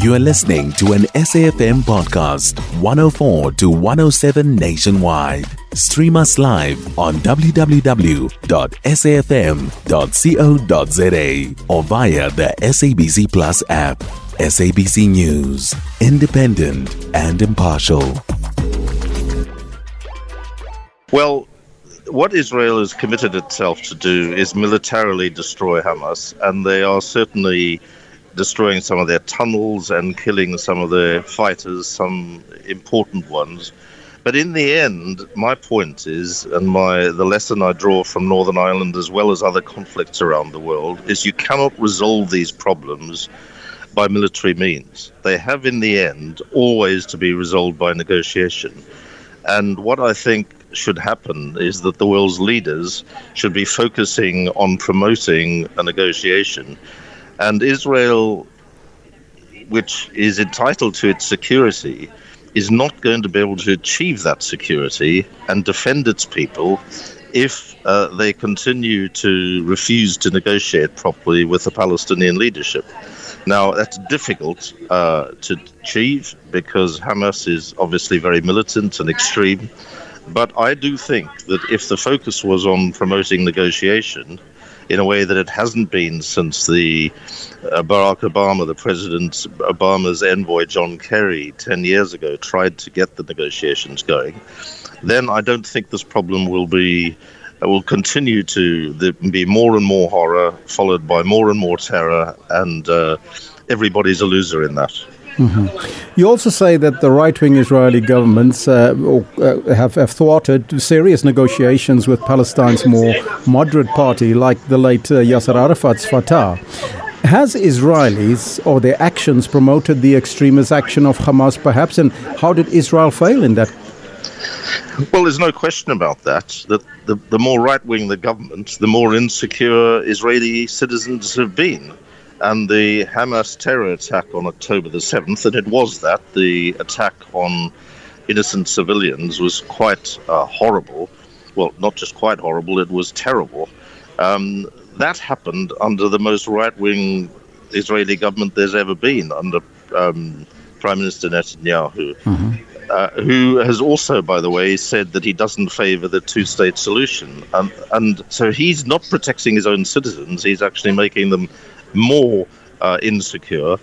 You are listening to an SAFM podcast, 104 to 107 nationwide. Stream us live on www.safm.co.za or via the SABC Plus app. SABC News, independent and impartial. Well, what Israel has committed itself to do is militarily destroy Hamas, and they are certainly destroying some of their tunnels and killing some of their fighters, some important ones. But in the end, my point is, and my the lesson I draw from Northern Ireland as well as other conflicts around the world, is you cannot resolve these problems by military means. They have, in the end, always to be resolved by negotiation. And what I think should happen is that the world's leaders should be focusing on promoting a negotiation. And Israel, which is entitled to its security, is not going to be able to achieve that security and defend its people if uh, they continue to refuse to negotiate properly with the Palestinian leadership. Now, that's difficult uh, to achieve because Hamas is obviously very militant and extreme. But I do think that if the focus was on promoting negotiation in a way that it hasn't been since the uh, Barack Obama, the President Obama's envoy John Kerry 10 years ago, tried to get the negotiations going, then I don't think this problem will be uh, will continue to be more and more horror, followed by more and more terror, and uh, everybody's a loser in that. Mm-hmm. You also say that the right wing Israeli governments uh, uh, have, have, thwarted serious negotiations with Palestine's more moderate party, like the late uh, Yasser Arafat's Fatah. Has Israelis or their actions promoted the extremist action of Hamas, perhaps? And how did Israel fail in that? Well, there's no question about that. That the, the more right wing the government, the more insecure Israeli citizens have been and the Hamas terror attack on October the 7th, and it was that, the attack on innocent civilians was quite uh, horrible. Well, not just quite horrible, it was terrible. Um, that happened under the most right wing Israeli government there's ever been, under um, Prime Minister Netanyahu. Mm-hmm. Uh, who has also, by the way, said that he doesn't favor the two state solution. And, and so he's not protecting his own citizens, he's actually making them more uh, insecure,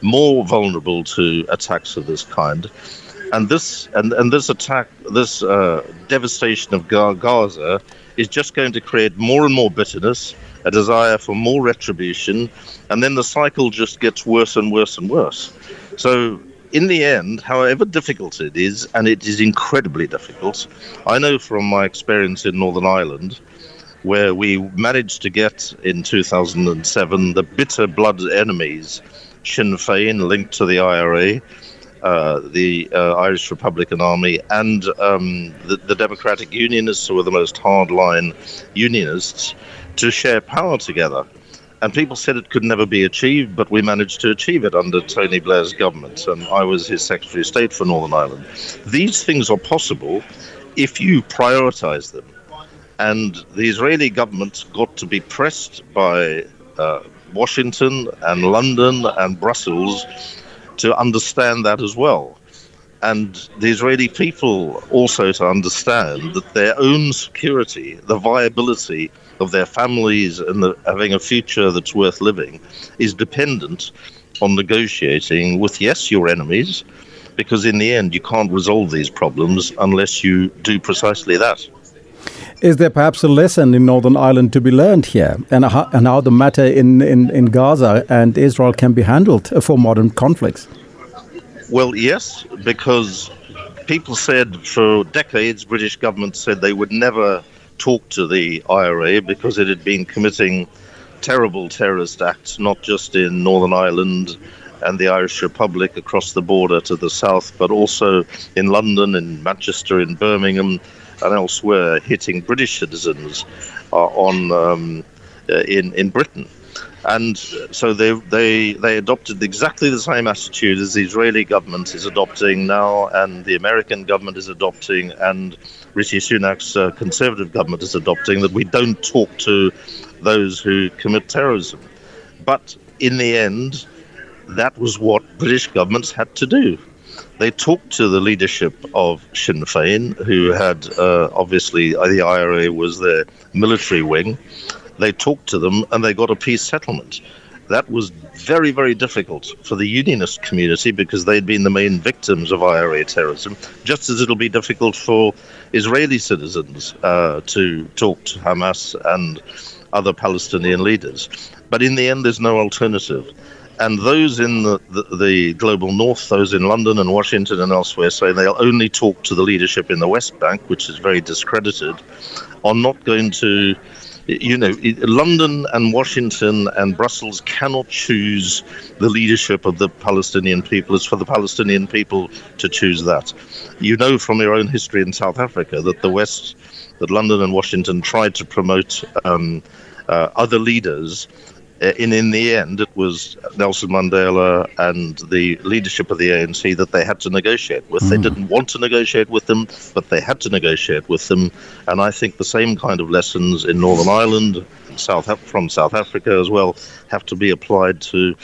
more vulnerable to attacks of this kind. And this and, and this attack, this uh, devastation of Gaza, is just going to create more and more bitterness, a desire for more retribution, and then the cycle just gets worse and worse and worse. So in the end, however difficult it is, and it is incredibly difficult, I know from my experience in Northern Ireland where we managed to get in 2007 the bitter blood enemies, Sinn Féin, linked to the IRA, uh, the uh, Irish Republican Army, and um, the, the, Democratic Unionists, who were the most hardline Unionists, to share power together. And people said it could never be achieved, but we managed to achieve it under Tony Blair's government, and I was his Secretary of State for Northern Ireland. These things are possible if you prioritize them. And the Israeli government got to be pressed by uh, Washington and London and Brussels to understand that as well. And the Israeli people also to understand that their own security, the viability of their families and the, having a future that's worth living, is dependent on negotiating with, yes, your enemies, because in the end, you can't resolve these problems unless you do precisely that. Is there perhaps a lesson in Northern Ireland to be learned here and how, and how the matter in, in, in Gaza and Israel can be handled for modern conflicts? Well, yes, because people said for decades, British government said they would never talk to the IRA because it had been committing terrible terrorist acts, not just in Northern Ireland and the Irish Republic across the border to the south, but also in London, in Manchester, in Birmingham, and elsewhere hitting British citizens uh, on um, uh, in in Britain. And so they, they, they adopted exactly the same attitude as the Israeli government is adopting now, and the American government is adopting, and Rishi Sunak's uh, conservative government is adopting that we don't talk to those who commit terrorism. But in the end, that was what British governments had to do. They talked to the leadership of Sinn Féin, who had uh, obviously uh, the IRA was their military wing. They talked to them and they got a peace settlement. That was very, very difficult for the unionist community because they'd been the main victims of IRA terrorism, just as it'll be difficult for Israeli citizens uh, to talk to Hamas and other Palestinian leaders. But in the end, there's no alternative. And those in the, the, the, global north, those in London and Washington and elsewhere, say they'll only talk to the leadership in the West Bank, which is very discredited, are not going to. You know, London and Washington and Brussels cannot choose the leadership of the Palestinian people. It's for the Palestinian people to choose that. You know from your own history in South Africa that the West, that London and Washington tried to promote um, uh, other leaders in in the end, it was Nelson Mandela and the leadership of the ANC that they had to negotiate with. Mm. They hmm. didn't want to negotiate with them, but they had to negotiate with them. And I think the same kind of lessons in Northern Ireland, South from South Africa as well, have to be applied to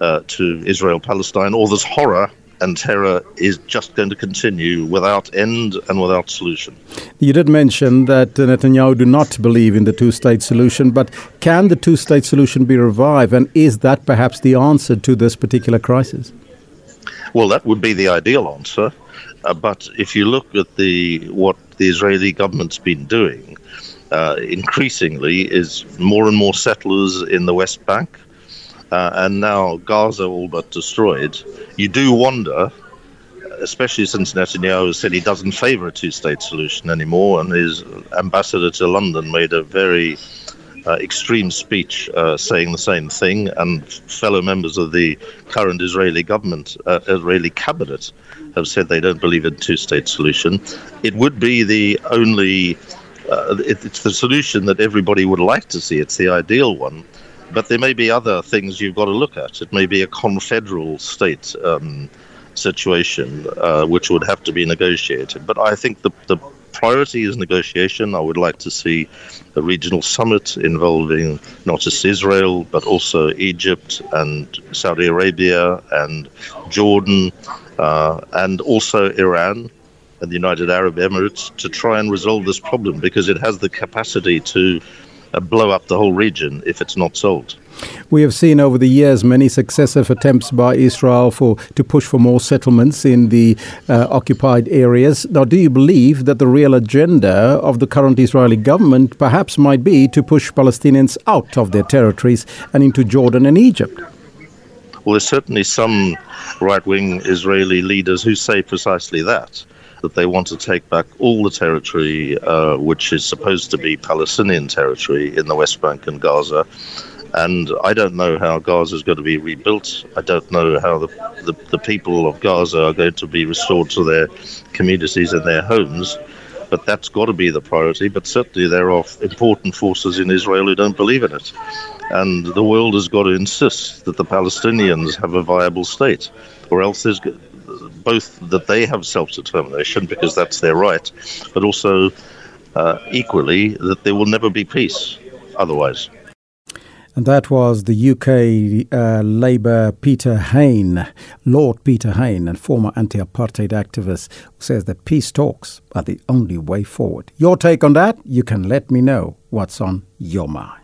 uh, to Israel Palestine. All this horror and terror is just going to continue without end and without solution. You did mention that Netanyahu do not believe in the two-state solution, but can the two-state solution be revived, and is that perhaps the answer to this particular crisis? Well, that would be the ideal answer. Uh, but if you look at the what the Israeli government's been doing, uh, increasingly is more and more settlers in the West Bank uh, and now Gaza all but destroyed, you do wonder, especially since Netanyahu said he doesn't favor a two state solution anymore, and his ambassador to London made a very uh, extreme speech uh, saying the same thing, and fellow members of the current Israeli government, uh, Israeli cabinet, have said they don't believe in two state solution. It would be the only. Uh, it, it's the solution that everybody would like to see. It's the ideal one. But there may be other things you've got to look at. It may be a confederal state um, situation, uh, which would have to be negotiated. But I think the, the priority is negotiation. I would like to see a regional summit involving not just Israel, but also Egypt and Saudi Arabia and Jordan uh, and also Iran and the United Arab Emirates to try and resolve this problem because it has the capacity to blow up the whole region if it's not sold. We have seen over the years many successive attempts by Israel for to push for more settlements in the uh, occupied areas. Now, do you believe that the real agenda of the current Israeli government perhaps might be to push Palestinians out of their territories and into Jordan and Egypt? Well, there's certainly some right wing Israeli leaders who say precisely that that they want to take back all the territory uh, which is supposed to be Palestinian territory in the West Bank and Gaza. And I don't know how Gaza is going to be rebuilt. I don't know how the, the, the people of Gaza are going to be restored to their communities and their homes but that's got to be the priority. But certainly there are important forces in Israel who don't believe in it. And the world has got to insist that the Palestinians have a viable state, or else there's both that they have self determination because that's their right, but also uh, equally that there will never be peace otherwise. And that was the UK uh, Labour Peter Hain, Lord Peter Hain, and former anti apartheid activist, who says that peace talks are the only way forward. Your take on that? You can let me know what's on your mind.